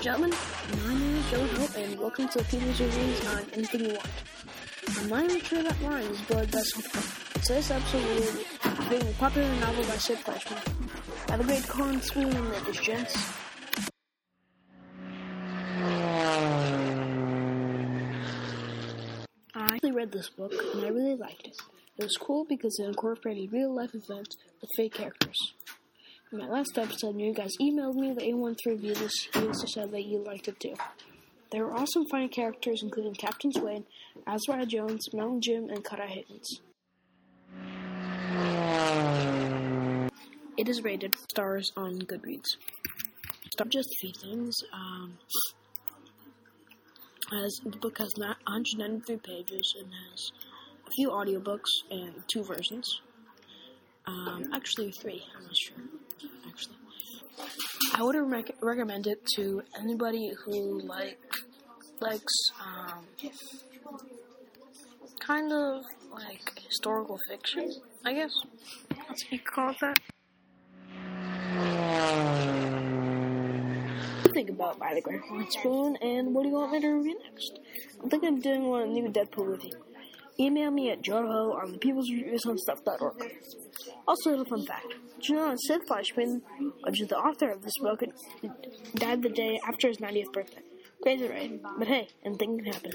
gentlemen, my name is Joe Hope, and welcome to People's Reviews on Anything You Want. I'm not even sure that line is blood vessel. Today's episode will be reading a popular novel by Sid Fleischman, Have a Great Horn Spoon and Ladies Gents. I actually read this book, and I really liked it. It was cool because it incorporated real life events with fake characters. In my last episode, you guys emailed me you wanted to review this. You also said that you liked it too. There were awesome funny characters, including Captain Swain, Azariah Jones, Mountain Jim, and Cut-Eye Higgins. It is rated stars on Goodreads. So just a few things. Um, as the book has 193 pages and has a few audiobooks and two versions. Um, actually, three. I'm not sure. Actually, I would rec- recommend it to anybody who like likes um, kind of like historical fiction. I guess that's what you call that. Think about by the Great Horn Spoon, and what do you want me to review next? I'm thinking of doing one new Deadpool with you. Email me at joho on the people's reviews on stuff.org. Also, a little fun fact. Did you know Sid Fleischman, which is the author of this book, died the day after his 90th birthday? Crazy, right? But hey, anything can happen.